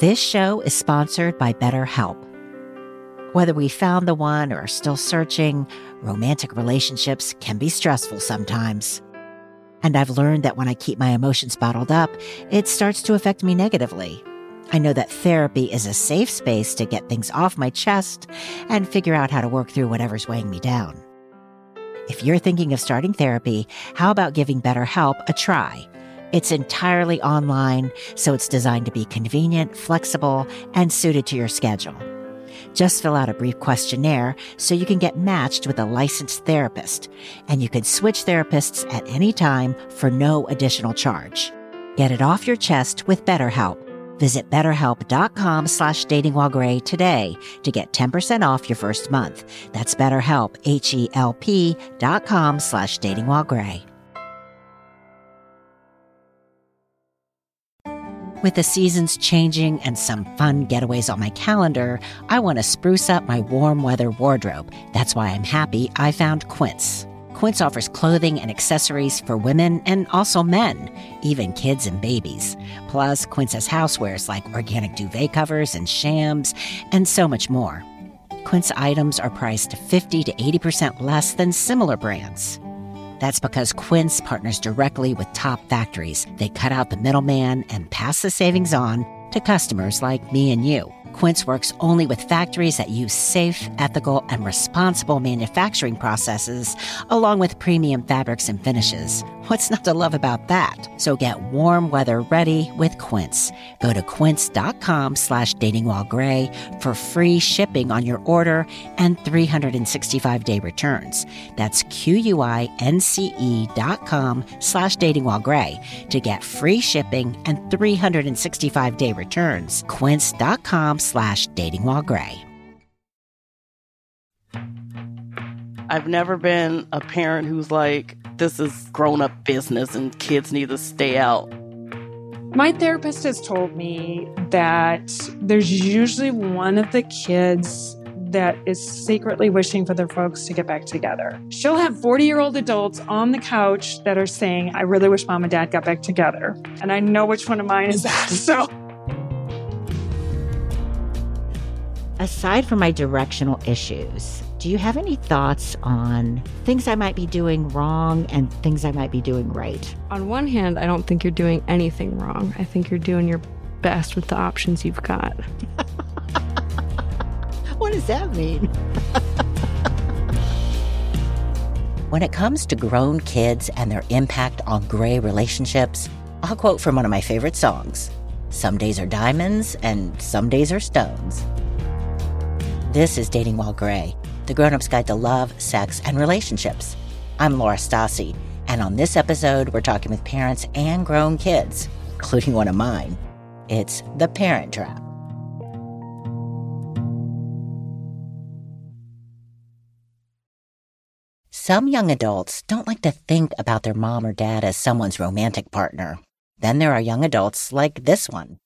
This show is sponsored by BetterHelp. Whether we found the one or are still searching, romantic relationships can be stressful sometimes. And I've learned that when I keep my emotions bottled up, it starts to affect me negatively. I know that therapy is a safe space to get things off my chest and figure out how to work through whatever's weighing me down. If you're thinking of starting therapy, how about giving BetterHelp a try? It's entirely online, so it's designed to be convenient, flexible, and suited to your schedule. Just fill out a brief questionnaire so you can get matched with a licensed therapist, and you can switch therapists at any time for no additional charge. Get it off your chest with BetterHelp. Visit betterhelp.com slash datingwhilegray today to get 10% off your first month. That's betterhelp, H-E-L-P dot com slash datingwhilegray. With the seasons changing and some fun getaways on my calendar, I want to spruce up my warm weather wardrobe. That's why I'm happy I found Quince. Quince offers clothing and accessories for women and also men, even kids and babies. Plus, Quince has housewares like organic duvet covers and shams, and so much more. Quince items are priced 50 to 80% less than similar brands. That's because Quince partners directly with top factories. They cut out the middleman and pass the savings on to customers like me and you. Quince works only with factories that use safe, ethical, and responsible manufacturing processes, along with premium fabrics and finishes. What's not to love about that? So get warm weather ready with Quince. Go to quince.com slash datingwhilegray for free shipping on your order and 365-day returns. That's Q-U-I-N-C-E dot com slash datingwhilegray to get free shipping and 365-day returns. quince.com slash dating while gray. I've never been a parent who's like, this is grown up business and kids need to stay out. My therapist has told me that there's usually one of the kids that is secretly wishing for their folks to get back together. She'll have 40 year old adults on the couch that are saying, I really wish mom and dad got back together. And I know which one of mine is that. So. Aside from my directional issues, do you have any thoughts on things I might be doing wrong and things I might be doing right? On one hand, I don't think you're doing anything wrong. I think you're doing your best with the options you've got. what does that mean? when it comes to grown kids and their impact on gray relationships, I'll quote from one of my favorite songs Some days are diamonds and some days are stones. This is Dating While Gray, the grown up's guide to love, sex, and relationships. I'm Laura Stassi, and on this episode, we're talking with parents and grown kids, including one of mine. It's The Parent Trap. Some young adults don't like to think about their mom or dad as someone's romantic partner. Then there are young adults like this one.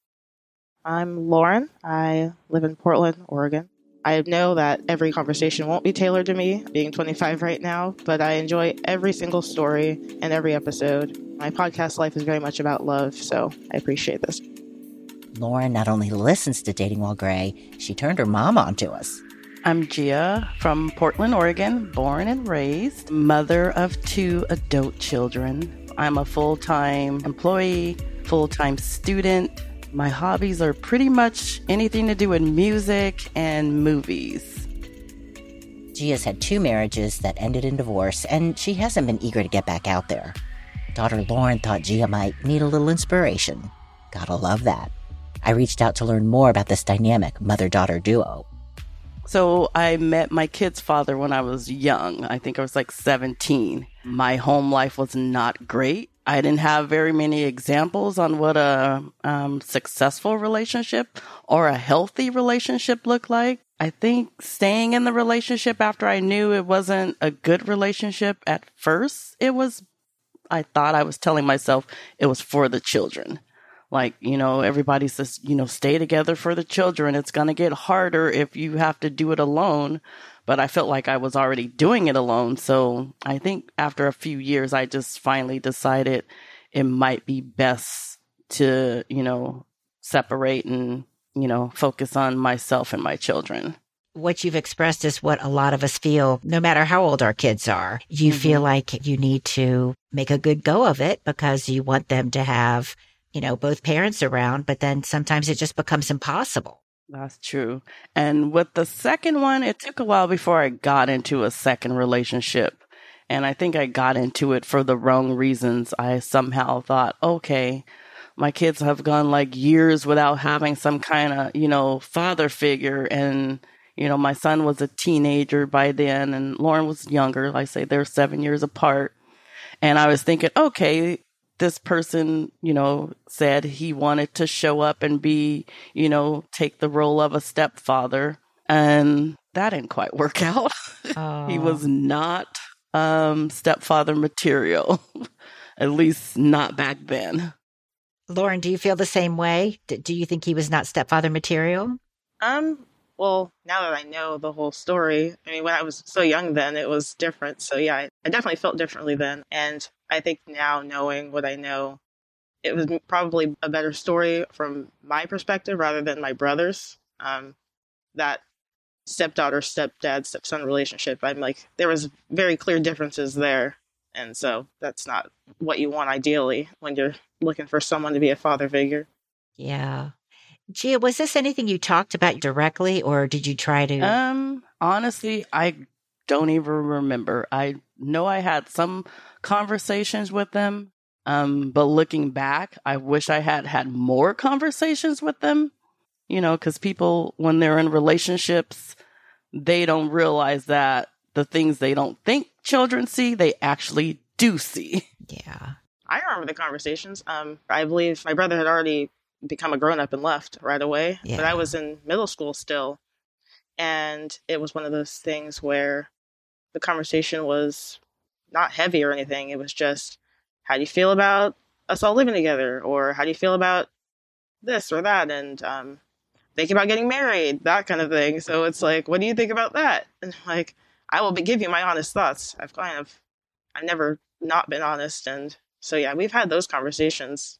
I'm Lauryn. I live in Portland, Oregon. I know that every conversation won't be tailored to me, being 25 right now, but I enjoy every single story and every episode. My podcast life is very much about love, so I appreciate this. Lauryn not only listens to Dating While Gray, she turned her mom on to us. I'm Gia from Portland, Oregon, born and raised, mother of two adult children. I'm a full time employee, full time student. My hobbies are pretty much anything to do with music and movies. Gia's had two marriages that ended in divorce, and she hasn't been eager to get back out there. Daughter Lauryn thought Gia might need a little inspiration. Gotta love that. I reached out to learn more about this dynamic mother daughter duo. So I met my kid's father when I was young. I think I was like 17. My home life was not great. I didn't have very many examples on what a um, successful relationship or a healthy relationship looked like. I think staying in the relationship after I knew it wasn't a good relationship at first, it was, I thought I was telling myself it was for the children. Like, you know, everybody says, you know, stay together for the children. It's going to get harder if you have to do it alone. But I felt like I was already doing it alone. So I think after a few years, I just finally decided it might be best to, you know, separate and you know, focus on myself and my children. What you've expressed is what a lot of us feel, no matter how old our kids are. You mm-hmm. feel like you need to make a good go of it because you want them to have, you know, both parents around, but then sometimes it just becomes impossible. That's true. And with the second one, it took a while before I got into a second relationship. And I think I got into it for the wrong reasons. I somehow thought, okay, my kids have gone like years without having some kind of, you know, father figure. And, you know, my son was a teenager by then and Lauryn was younger. Like I say, they're seven years apart. And I was thinking, okay, this person, you know, said he wanted to show up and be, you know, take the role of a stepfather. And that didn't quite work out. Oh. he was not um, stepfather material, at least not back then. Lauryn, do you feel the same way? Do you think he was not stepfather material? Um, well, now that I know the whole story, I mean, when I was so young then, it was different. So, yeah, I, I definitely felt differently then. And I think now, knowing what I know, it was probably a better story from my perspective rather than my brother's. Um, that stepdaughter, stepdad, stepson relationship, I'm like, there was very clear differences there. And so that's not what you want ideally when you're looking for someone to be a father figure. Yeah. Gia, was this anything you talked about directly or did you try to? Um, honestly, I don't even remember. I know I had some conversations with them. Um, but looking back, I wish I had had more conversations with them, you know, because people, when they're in relationships, they don't realize that the things they don't think children see, they actually do see. Yeah. I remember the conversations. Um, I believe my brother had already become a grown up and left right away, yeah. but I was in middle school still. And it was one of those things where the conversation was not heavy or anything. It was just, how do you feel about us all living together? Or how do you feel about this or that? And um, thinking about getting married, that kind of thing. So it's like, what do you think about that? And like, I will be, give you my honest thoughts. I've kind of, I've never not been honest. And so, yeah, we've had those conversations.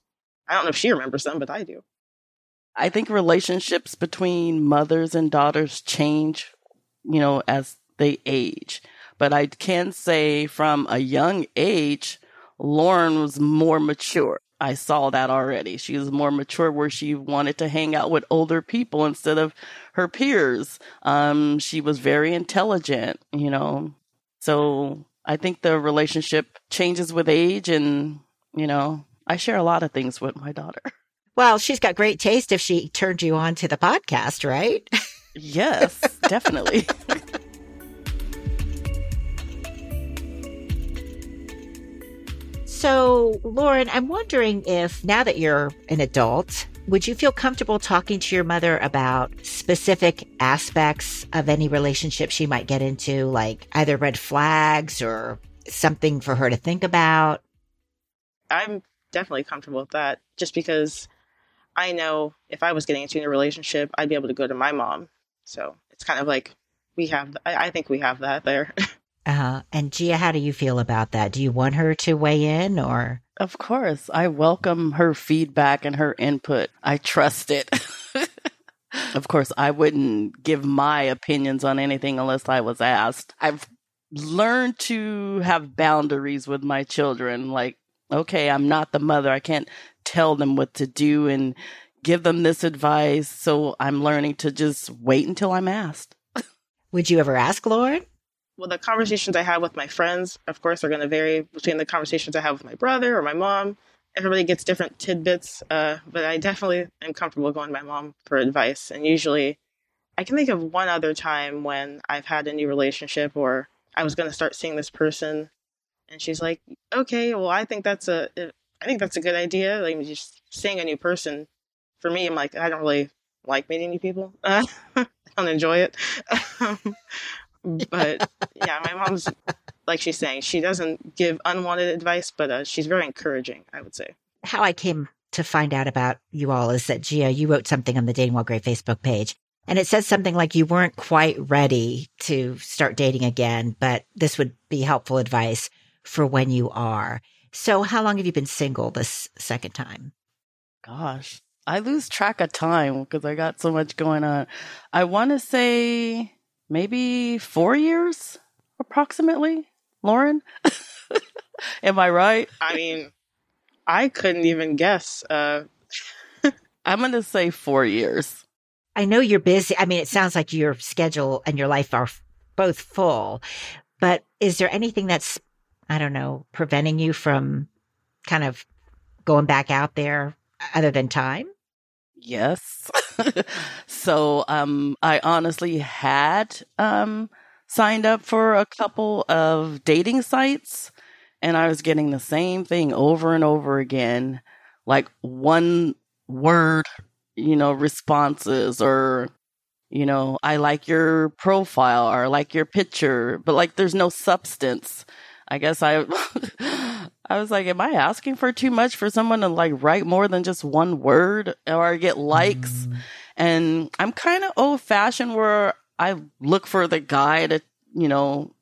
I don't know if she remembers them, but I do. I think relationships between mothers and daughters change, you know, as they age. But I can say from a young age, Lauryn was more mature. I saw that already. She was more mature where she wanted to hang out with older people instead of her peers. Um, she was very intelligent, you know. So I think the relationship changes with age and, you know, I share a lot of things with my daughter. Well, she's got great taste if she turned you on to the podcast, right? yes, definitely. So, Lauryn, I'm wondering if now that you're an adult, would you feel comfortable talking to your mother about specific aspects of any relationship she might get into, like either red flags or something for her to think about? I'm definitely comfortable with that just because I know if I was getting into a relationship, I'd be able to go to my mom. So it's kind of like we have, I, think we have that there. Uh, and Gia, how do you feel about that? Do you want her to weigh in or? Of course. I welcome her feedback and her input. I trust it. of course, I wouldn't give my opinions on anything unless I was asked. I've learned to have boundaries with my children. Like, okay, I'm not the mother. I can't tell them what to do and give them this advice. So I'm learning to just wait until I'm asked. Would you ever ask Lauryn? well, the conversations I have with my friends, of course, are going to vary between the conversations I have with my brother or my mom. Everybody gets different tidbits, uh, but I definitely am comfortable going to my mom for advice. And usually, I can think of one other time when I've had a new relationship or I was going to start seeing this person, and she's like, "Okay, well, I think that's a, I think that's a good idea. Like just seeing a new person. For me, I'm like, I don't really like meeting new people. Uh, I don't enjoy it. but yeah, my mom's like she's saying she doesn't give unwanted advice, but uh, she's very encouraging. I would say. How I came to find out about you all is that Gia, you wrote something on the Dating While Gray Facebook page. And it says something like you weren't quite ready to start dating again, but this would be helpful advice for when you are. So, how long have you been single this second time? Gosh, I lose track of time because I got so much going on. I want to say maybe four years approximately, Lauryn. Am I right? I mean, I couldn't even guess. Uh, I'm going to say four years. I know you're busy. I mean, it sounds like your schedule and your life are both full, but is there anything that's, I don't know, preventing you from kind of going back out there other than time? Yes. so, um, I honestly had, um, signed up for a couple of dating sites and I was getting the same thing over and over again, like one word, you know, responses or, you know, I like your profile or I like your picture, but like there's no substance. I guess I, I was like, am I asking for too much for someone to like write more than just one word or get likes? Mm. And I'm kind of old fashioned where I look for the guy to, you know,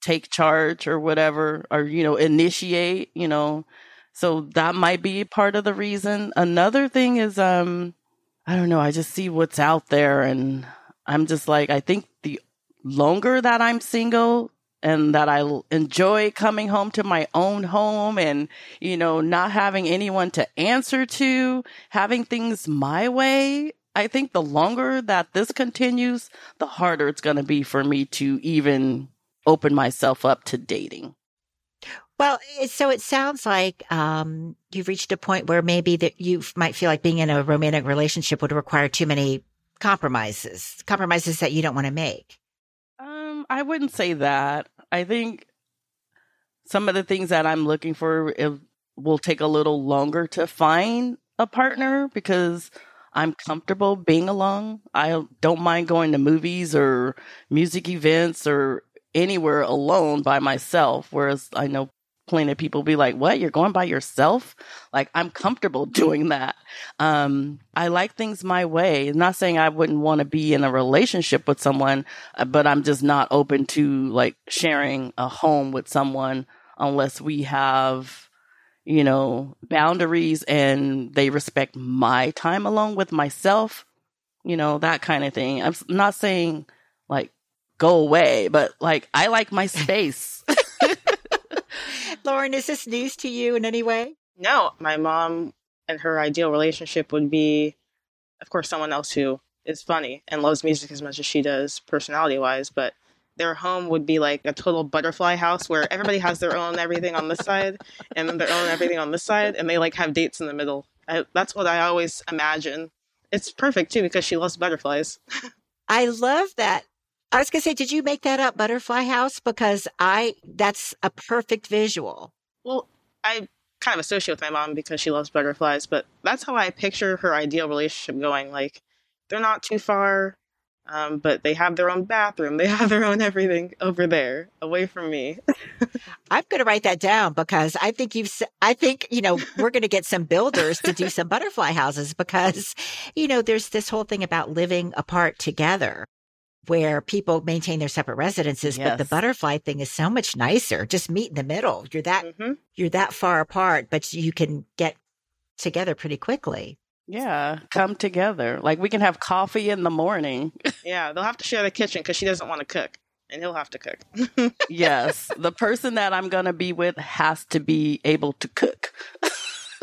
take charge or whatever, or, you know, initiate, you know. So that might be part of the reason. Another thing is, um, I don't know, I just see what's out there and I'm just like, I think the longer that I'm single, and that I enjoy coming home to my own home and, you know, not having anyone to answer to, having things my way. I think the longer that this continues, the harder it's going to be for me to even open myself up to dating. Well, so it sounds like um, you've reached a point where maybe that you might feel like being in a romantic relationship would require too many compromises, compromises that you don't want to make. Um, I wouldn't say that. I think some of the things that I'm looking for will take a little longer to find a partner because I'm comfortable being alone. I don't mind going to movies or music events or anywhere alone by myself. Whereas I know plenty of people be like, what? You're going by yourself? Like, I'm comfortable doing that. Um, I like things my way. I'm not saying I wouldn't want to be in a relationship with someone, uh, but I'm just not open to like sharing a home with someone unless we have, you know, boundaries and they respect my time alone with myself, you know, that kind of thing. I'm not saying like go away, but like I like my space. Lauryn, is this news to you in any way? No, my mom and her ideal relationship would be, of course, someone else who is funny and loves music as much as she does, personality wise, but their home would be like a total butterfly house where everybody has their own everything on this side and then their own everything on this side, and they like have dates in the middle. I, that's what I always imagine. It's perfect too because she loves butterflies. I love that. I was going to say, did you make that up, Butterfly House? Because I, that's a perfect visual. Well, I kind of associate with my mom because she loves butterflies, but that's how I picture her ideal relationship going. Like, they're not too far, um, but they have their own bathroom. They have their own everything over there, away from me. I'm going to write that down because I think you've, I think, you know, we're going to get some builders to do some butterfly houses because, you know, there's this whole thing about living apart together where people maintain their separate residences, yes. but the butterfly thing is so much nicer. Just meet in the middle. You're that mm-hmm. you're that far apart, but you can get together pretty quickly. Yeah, come together. Like we can have coffee in the morning. yeah, they'll have to share the kitchen because she doesn't want to cook, and he'll have to cook. yes, the person that I'm going to be with has to be able to cook.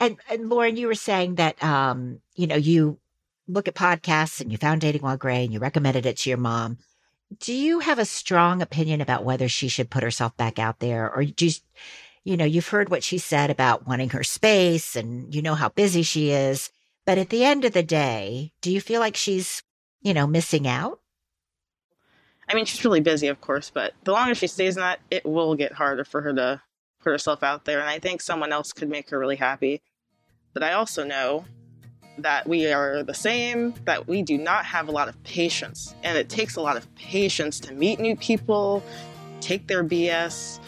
and, and Lauryn, you were saying that um, you know you look at podcasts and you found Dating While Gray and you recommended it to your mom. Do you have a strong opinion about whether she should put herself back out there or just, you know, you've heard what she said about wanting her space and you know how busy she is. But at the end of the day, do you feel like she's, you know, missing out? I mean, she's really busy, of course, but the longer she stays in that, it will get harder for her to put herself out there. And I think someone else could make her really happy. But I also know that we are the same, that we do not have a lot of patience. And it takes a lot of patience to meet new people, take their BS,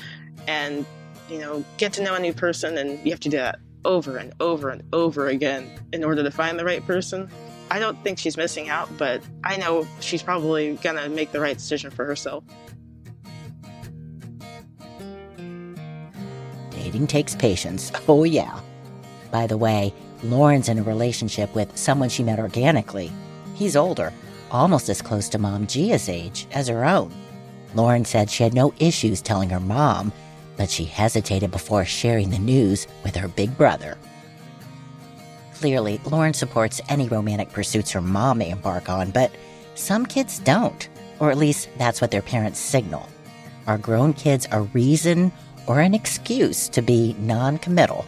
and, you know, get to know a new person. And you have to do that over and over and over again in order to find the right person. I don't think she's missing out, but I know she's probably to make the right decision for herself. Dating takes patience. Oh, yeah. By the way, Lauryn's in a relationship with someone she met organically. He's older, almost as close to Mom Gia's age as her own. Lauryn said she had no issues telling her mom, but she hesitated before sharing the news with her big brother. Clearly, Lauryn supports any romantic pursuits her mom may embark on, but some kids don't, or at least that's what their parents signal. Are grown kids a reason or an excuse to be non committal?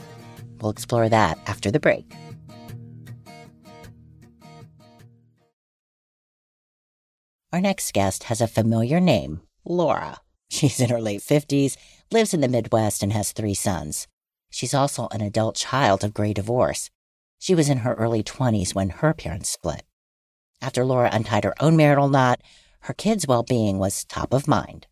We'll explore that after the break. Our next guest has a familiar name, Laura. She's in her late 50s, lives in the Midwest, and has three sons. She's also an adult child of gray divorce. She was in her early 20s when her parents split. After Laura untied her own marital knot, her kids' well being was top of mind.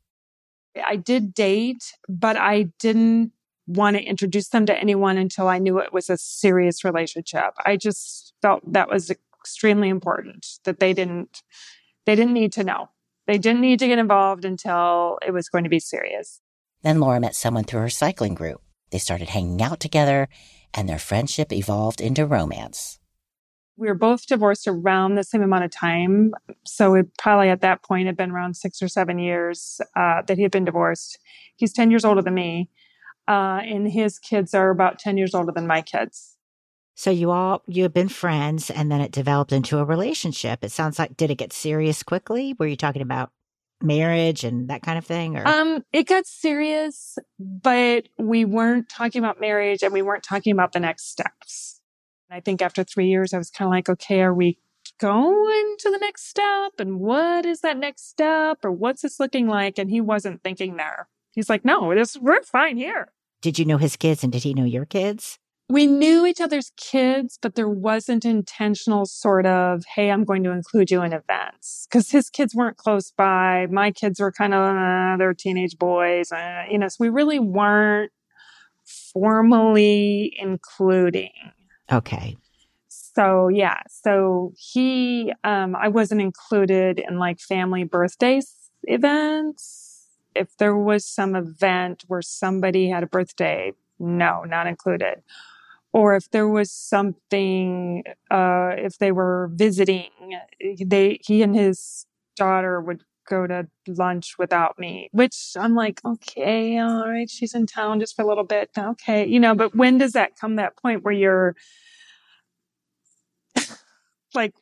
I did date, but I didn't want to introduce them to anyone until I knew it was a serious relationship. I just felt that was extremely important that they didn't they didn't need to know. They didn't need to get involved until it was going to be serious. Then Laura met someone through her cycling group. They started hanging out together, and their friendship evolved into romance. We were both divorced around the same amount of time. So it probably at that point had been around six or seven years uh, that he had been divorced. He's 10 years older than me, uh, and his kids are about 10 years older than my kids. So you all you have been friends and then it developed into a relationship. It sounds like did it get serious quickly? Were you talking about marriage and that kind of thing or Um it got serious, but we weren't talking about marriage and we weren't talking about the next steps. And I think after 3 years I was kind of like, okay, are we going to the next step and what is that next step or what's this looking like and he wasn't thinking there. He's like, "No, this we're fine here." Did you know his kids and did he know your kids? we knew each other's kids, but there wasn't intentional sort of, hey, I'm going to include you in events because his kids weren't close by. My kids were kind of, uh, they're teenage boys, uh, you know, so we really weren't formally including. Okay. So yeah, so he, um, I wasn't included in like family birthdays events. If there was some event where somebody had a birthday, no, not included. Or if there was something uh, if they were visiting they he and his daughter would go to lunch without me which i'm like okay all right she's in town just for a little bit okay you know but when does that come that point where you're like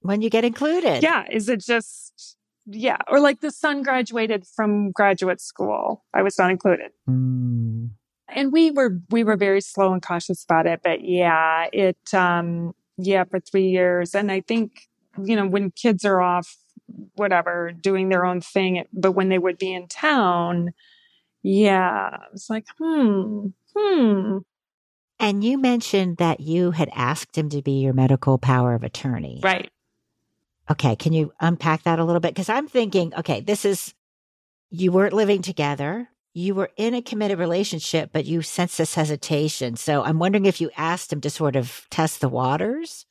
when you get included. Yeah is it just yeah or like the son graduated from graduate school. I was not included. Mm and we were we were very slow and cautious about it but yeah it um yeah for three years. And i think you know when kids are off whatever doing their own thing but when they would be in town yeah it's like hmm hmm. And you mentioned that you had asked him to be your medical power of attorney. Right okay can you unpack that a little bit because i'm thinking okay this is you weren't living together you were in a committed relationship, but you sensed this hesitation. So I'm wondering if you asked him to sort of test the waters.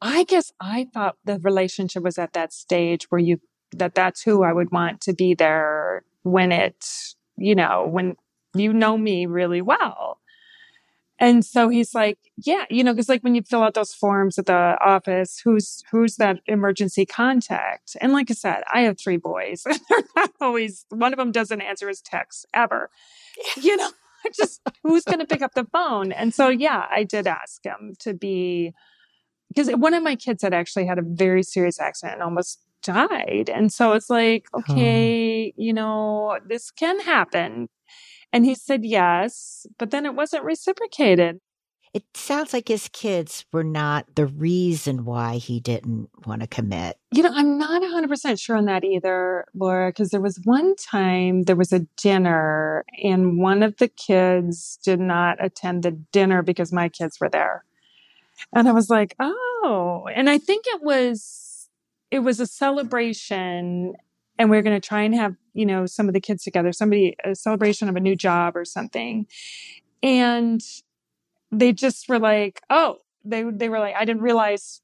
I guess I thought the relationship was at that stage where you, that that's who I would want to be there when it, you know, when you know me really well. And so he's like, yeah, you know, because like when you fill out those forms at the office, who's who's that emergency contact? And like I said, I have three boys. And they're not always one of them doesn't answer his texts ever. You know, just who's going to pick up the phone? And so yeah, I did ask him to be because one of my kids had actually had a very serious accident and almost died. And so it's like, okay, oh. you know, this can happen and he said yes, but then it wasn't reciprocated. It sounds like his kids were not the reason why he didn't want to commit. You know, I'm not 100% sure on that either, Laura, because there was one time there was a dinner and one of the kids did not attend the dinner because my kids were there. And I was like, oh, and I think it was, it was a celebration and we are going to try and have you know some of the kids together somebody a celebration of a new job or something. And they just were like oh they they were like i didn't realize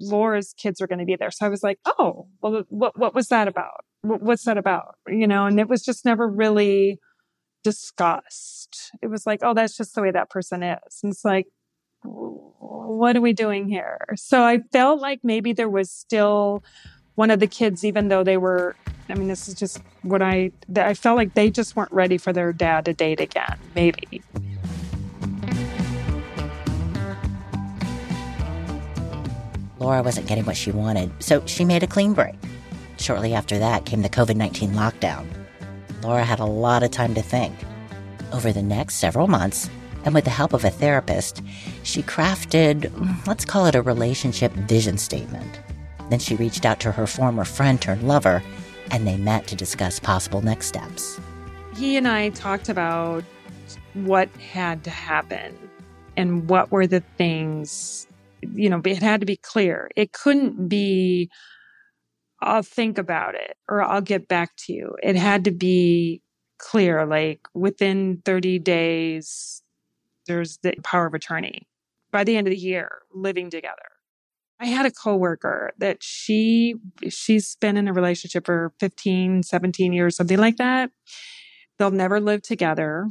laura's kids were going to be there. So i was like oh well what what was that about? What's that about? You know and it was just never really discussed. It was like oh that's just the way that person is. And it's like what are we doing here? So I felt like maybe there was still one of the kids, even though they were, I mean, this is just what I, I felt like they just weren't ready for their dad to date again, maybe. Laura wasn't getting what she wanted, so she made a clean break. Shortly after that came the COVID 19 lockdown. Laura had a lot of time to think. Over the next several months, and with the help of a therapist, she crafted, let's call it a relationship vision statement. Then she reached out to her former friend turned lover, and they met to discuss possible next steps. He and I talked about what had to happen and what were the things, you know, it had to be clear. It couldn't be, I'll think about it or I'll get back to you. It had to be clear, like within 30 days, there's the power of attorney. By the end of the year, living together. I had a coworker that she she's been in a relationship for 15, 17 years, something like that. They'll never live together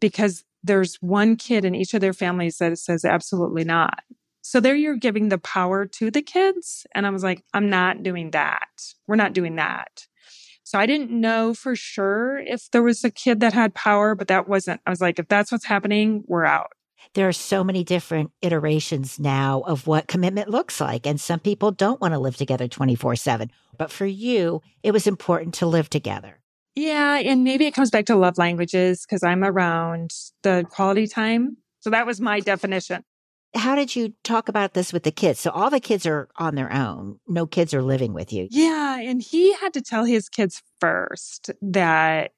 because there's one kid in each of their families that says absolutely not. So there you're giving the power to the kids. And I was like, I'm not doing that. We're not doing that. So I didn't know for sure if there was a kid that had power, but that wasn't, I was like, if that's what's happening, we're out. There are so many different iterations now of what commitment looks like. And some people don't want to live together 24 7. But for you, it was important to live together. Yeah. And maybe it comes back to love languages because I'm around the quality time. So that was my definition how did you talk about this with the kids? So all the kids are on their own. No kids are living with you. Yeah, and he had to tell his kids first that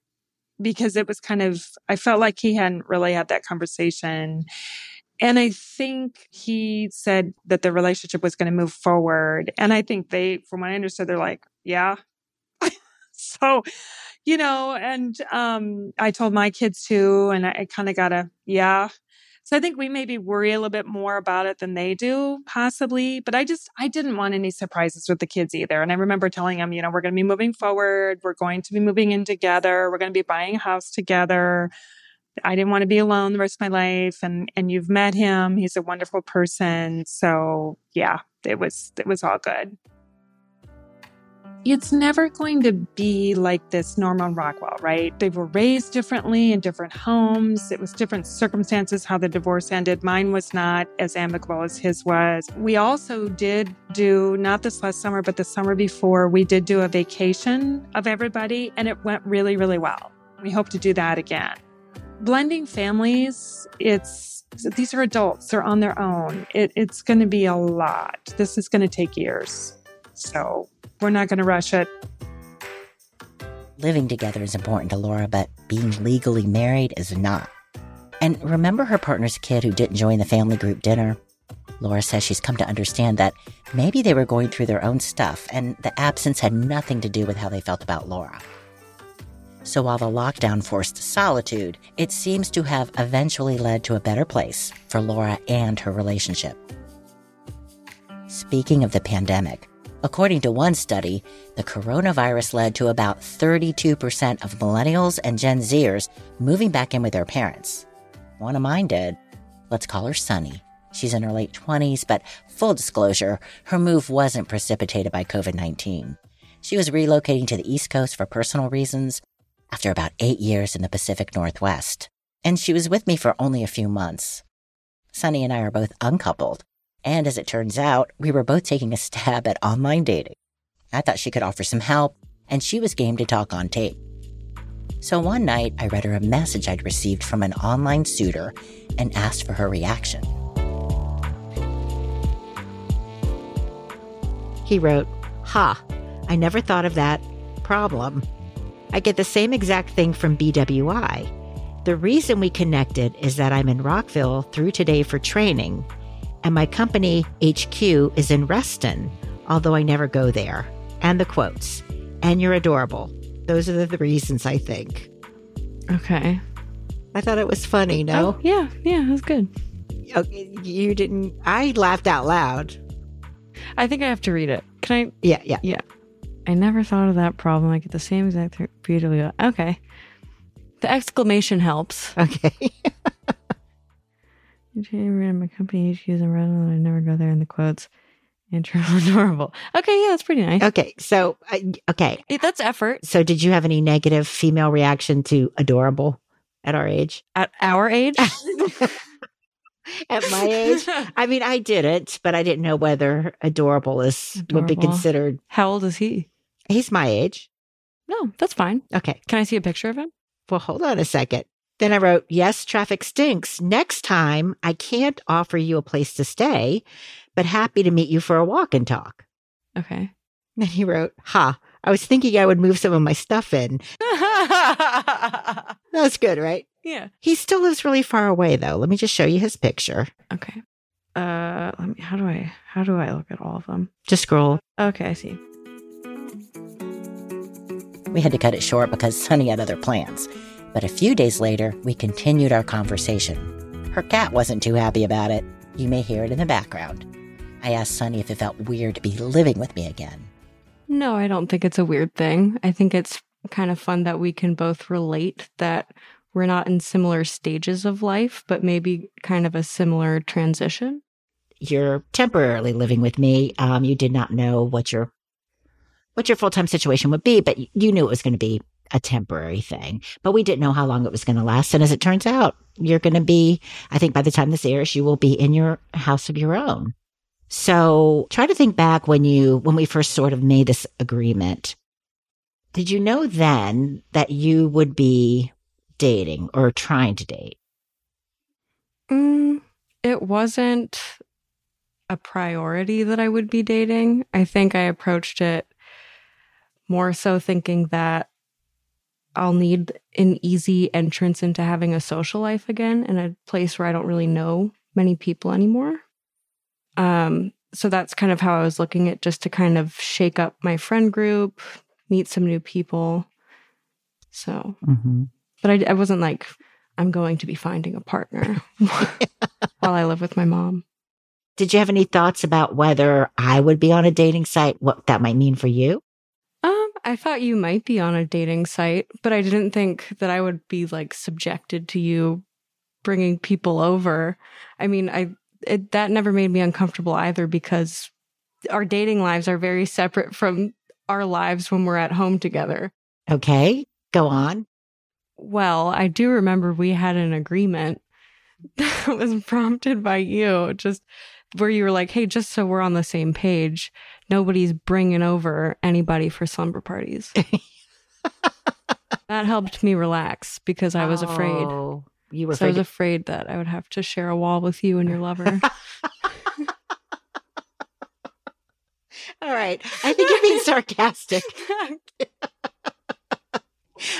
because it was kind of I felt like he hadn't really had that conversation. And I think he said that the relationship was going to move forward. And I think they, from what I understood, they're like, yeah. so, you know, and um, I told my kids too, and I, I kind of got a, yeah, so I think we maybe worry a little bit more about it than they do, possibly. But I just, I didn't want any surprises with the kids either. And I remember telling them, you know, we're going to be moving forward. We're going to be moving in together. We're going to be buying a house together. I didn't want to be alone the rest of my life. And, and you've met him. He's a wonderful person. So yeah, it was, it was all good it's never going to be like this Norman Rockwell, right? They were raised differently in different homes. It was different circumstances how the divorce ended. Mine was not as amicable as his was. We also did do, not this last summer, but the summer before, we did do a vacation of everybody and it went really, really well. We hope to do that again. Blending families, it's, these are adults, they're on their own. It, it's going to be a lot. This is going to take years. So we're not going to rush it. Living together is important to Laura, but being legally married is not. And remember her partner's kid who didn't join the family group dinner? Laura says she's come to understand that maybe they were going through their own stuff and the absence had nothing to do with how they felt about Laura. So while the lockdown forced solitude, it seems to have eventually led to a better place for Laura and her relationship. Speaking of the pandemic, According to one study, the coronavirus led to about 32% of millennials and Gen Zers moving back in with their parents. One of mine did. Let's call her Sunny. She's in her late 20s, but full disclosure, her move wasn't precipitated by COVID 19. She was relocating to the East Coast for personal reasons after about eight years in the Pacific Northwest. And she was with me for only a few months. Sunny and I are both uncoupled, and as it turns out, we were both taking a stab at online dating. I thought she could offer some help, and she was game to talk on tape. So one night, I read her a message I'd received from an online suitor and asked for her reaction. He wrote, Ha, I never thought of that problem. I get the same exact thing from BWI. The reason we connected is that I'm in Rockville through today for training, and my company HQ is in Reston, although I never go there. And the quotes. And you're adorable. Those are the reasons I think. Okay. I thought it was funny, no? Oh, yeah, yeah, it was good. Okay, you didn't. I laughed out loud. I think I have to read it. Can I? Yeah, yeah. Yeah. I never thought of that problem. I get the same exact beautifully. Okay. The exclamation helps. Okay. in my company, use a rental, I never go there in the quotes. Intro adorable. Okay, yeah, that's pretty nice. Okay. So, uh, okay. That's effort So, did you have any negative female reaction to adorable at our age? at our age. At my age? I mean, I didn't, but I didn't know whether adorable is would be considered. How old is he? He's my age. No, that's fine. Okay. Can I see a picture of him? Well, hold on a second. Then I wrote, Yes, traffic stinks. Next time, I can't offer you a place to stay, but happy to meet you for a walk and talk. Okay. Then he wrote, Ha, I was thinking I would move some of my stuff in. That's good, right? yeah. He still lives really far away, though. Let me just show you his picture. Okay. Uh, let me. How do I? How do I look at all of them? Just scroll. Okay, I see. We had to cut it short because Sunny had other plans. But a few days later, we continued our conversation. Her cat wasn't too happy about it. You may hear it in the background. I asked Sunny if it felt weird to be living with me again. No, I don't think it's a weird thing. I think it's kind of fun that we can both relate that we're not in similar stages of life, but maybe kind of a similar transition. You're temporarily living with me. Um, you did not know what your what your full time situation would be, but you knew it was going to be a temporary thing. But we didn't know how long it was going to last. And as it turns out, you're going to be. I think by the time this airs, you will be in your house of your own. So try to think back when you when we first sort of made this agreement. Did you know then that you would be dating or trying to date? Mm, it wasn't a priority that I would be dating. I think I approached it more so thinking that I'll need an easy entrance into having a social life again in a place where I don't really know many people anymore. Um, so that's kind of how I was looking at just to kind of shake up my friend group, meet some new people. So, Mm-hmm. but I, I wasn't like, I'm going to be finding a partner while I live with my mom. Did you have any thoughts about whether I would be on a dating site? What that might mean for you? I thought you might be on a dating site, but I didn't think that I would be like subjected to you bringing people over. I mean, I it, that never made me uncomfortable either because our dating lives are very separate from our lives when we're at home together. Okay, go on. Well, I do remember we had an agreement that was prompted by you, just where you were like, hey, just so we're on the same page, nobody's bringing over anybody for slumber parties. that helped me relax because I was afraid. Oh, you were So I was afraid. afraid that I would have to share a wall with you and your lover. All right, I think you're being sarcastic,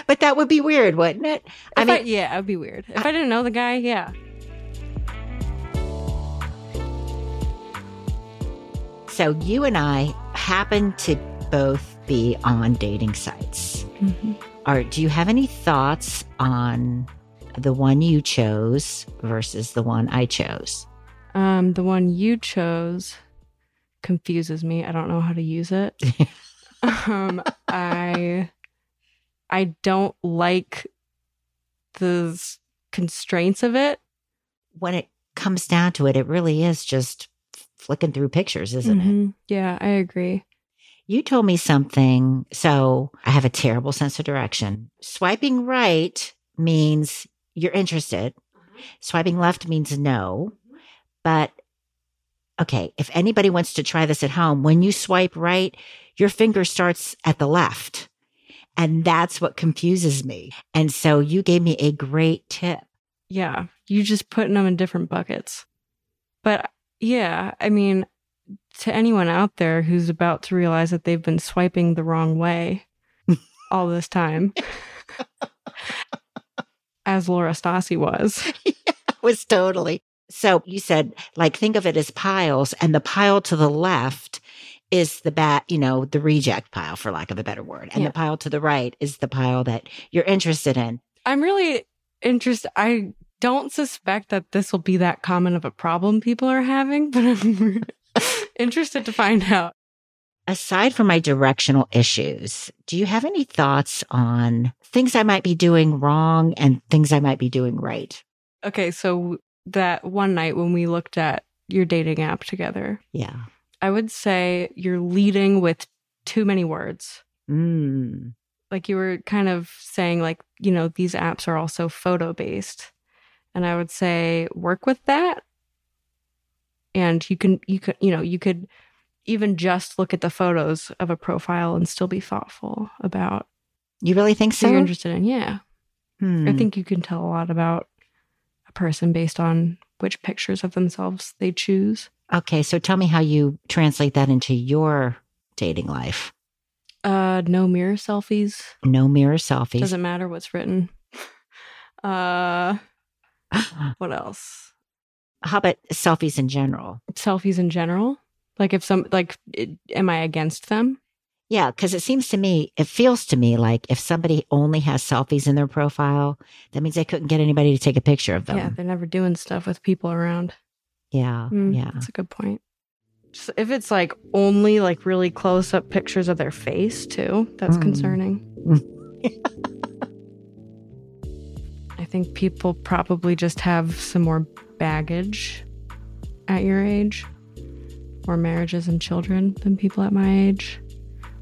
but that would be weird, wouldn't it? I If I mean, yeah, it would be weird. If I didn't know the guy, yeah. So you and I happen to both be on dating sites. Or do you have any thoughts on the one you chose versus the one I chose? Um, the one you chose confuses me. I don't know how to use it. um, I I don't like the constraints of it. When it comes down to it, it really is just flicking through pictures, isn't it? Mhm. Yeah, I agree. You told me something. So I have a terrible sense of direction. Swiping right means you're interested. Swiping left means no. But okay, if anybody wants to try this at home, when you swipe right, your finger starts at the left. And that's what confuses me. And so you gave me a great tip. Yeah, you just putting them in different buckets. But yeah, I mean, to anyone out there who's about to realize that they've been swiping the wrong way all this time, as Laura Stassi was. was totally. So you said, like, think of it as piles, and the pile to the left is the bat, you know, the reject pile, for lack of a better word. And Yeah. the pile to the right is the pile that you're interested in. I'm really interested. I don't suspect that this will be that common of a problem people are having, but I'm interested to find out. Aside from my directional issues, do you have any thoughts on things I might be doing wrong and things I might be doing right? Okay, so that one night when we looked at your dating app together, Yeah. I would say you're leading with too many words. Mm. Like you were kind of saying, like, you know, these apps are also photo based. And I would say work with that. And you can, you could, you know, you could even just look at the photos of a profile and still be thoughtful about You really think so? you're interested in. Yeah. Hmm. I think you can tell a lot about a person based on which pictures of themselves they choose. Okay, so tell me how you translate that into your dating life. Uh, no mirror selfies. No mirror selfies. Doesn't matter what's written. Uh, what else? How about selfies in general? Selfies in general. Like if some like, it, am I against them? Yeah, because it seems to me, it feels to me like if somebody only has selfies in their profile, that means they couldn't get anybody to take a picture of them. Yeah, they're never doing stuff with people around. Yeah, Mm, yeah. that's a good point. Just if it's like only like really close up pictures of their face too, that's Mm. concerning. I think people probably just have some more baggage at your age, more marriages and children than people at my age.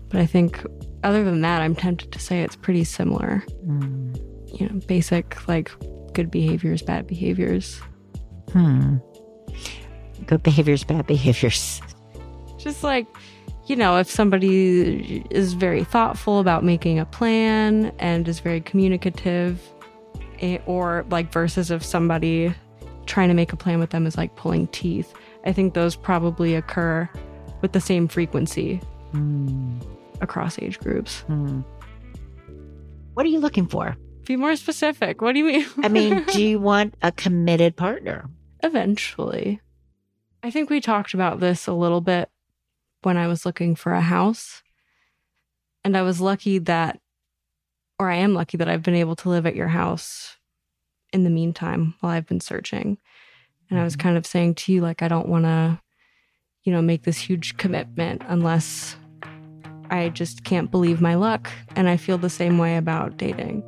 But I think other than that, I'm tempted to say it's pretty similar. Mm. You know, basic like good behaviors, bad behaviors. Hmm. Good behaviors, bad behaviors. Just like, you know, if somebody is very thoughtful about making a plan and is very communicative, or like versus if somebody trying to make a plan with them is like pulling teeth, I think those probably occur with the same frequency Hmm. across age groups. Hmm. What are you looking for? Be more specific. What do you mean? I mean, do you want a committed partner? Eventually. I think we talked about this a little bit when I was looking for a house. And I was lucky that, or I am lucky that I've been able to live at your house in the meantime while I've been searching. And I was Mhm. kind of saying to you, like, I don't want to, you know, make this huge commitment unless I just can't believe my luck. And I feel the same way about dating.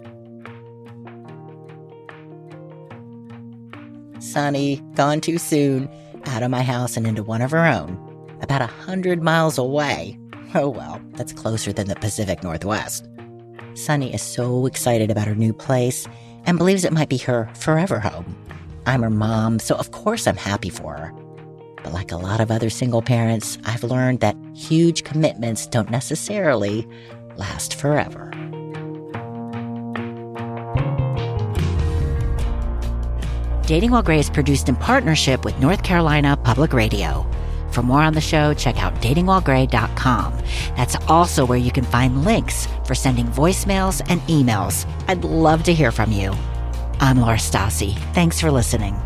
Sunny, gone too soon, out of my house and into one of her own, about a hundred miles away. Oh well, that's closer than the Pacific Northwest. Sunny is so excited about her new place and believes it might be her forever home. I'm her mom, so of course I'm happy for her. But like a lot of other single parents, I've learned that huge commitments don't necessarily last forever. Dating While Gray is produced in partnership with North Carolina Public Radio. For more on the show, check out datingwhilegray.com. That's also where you can find links for sending voicemails and emails. I'd love to hear from you. I'm Laura Stassi. Thanks for listening.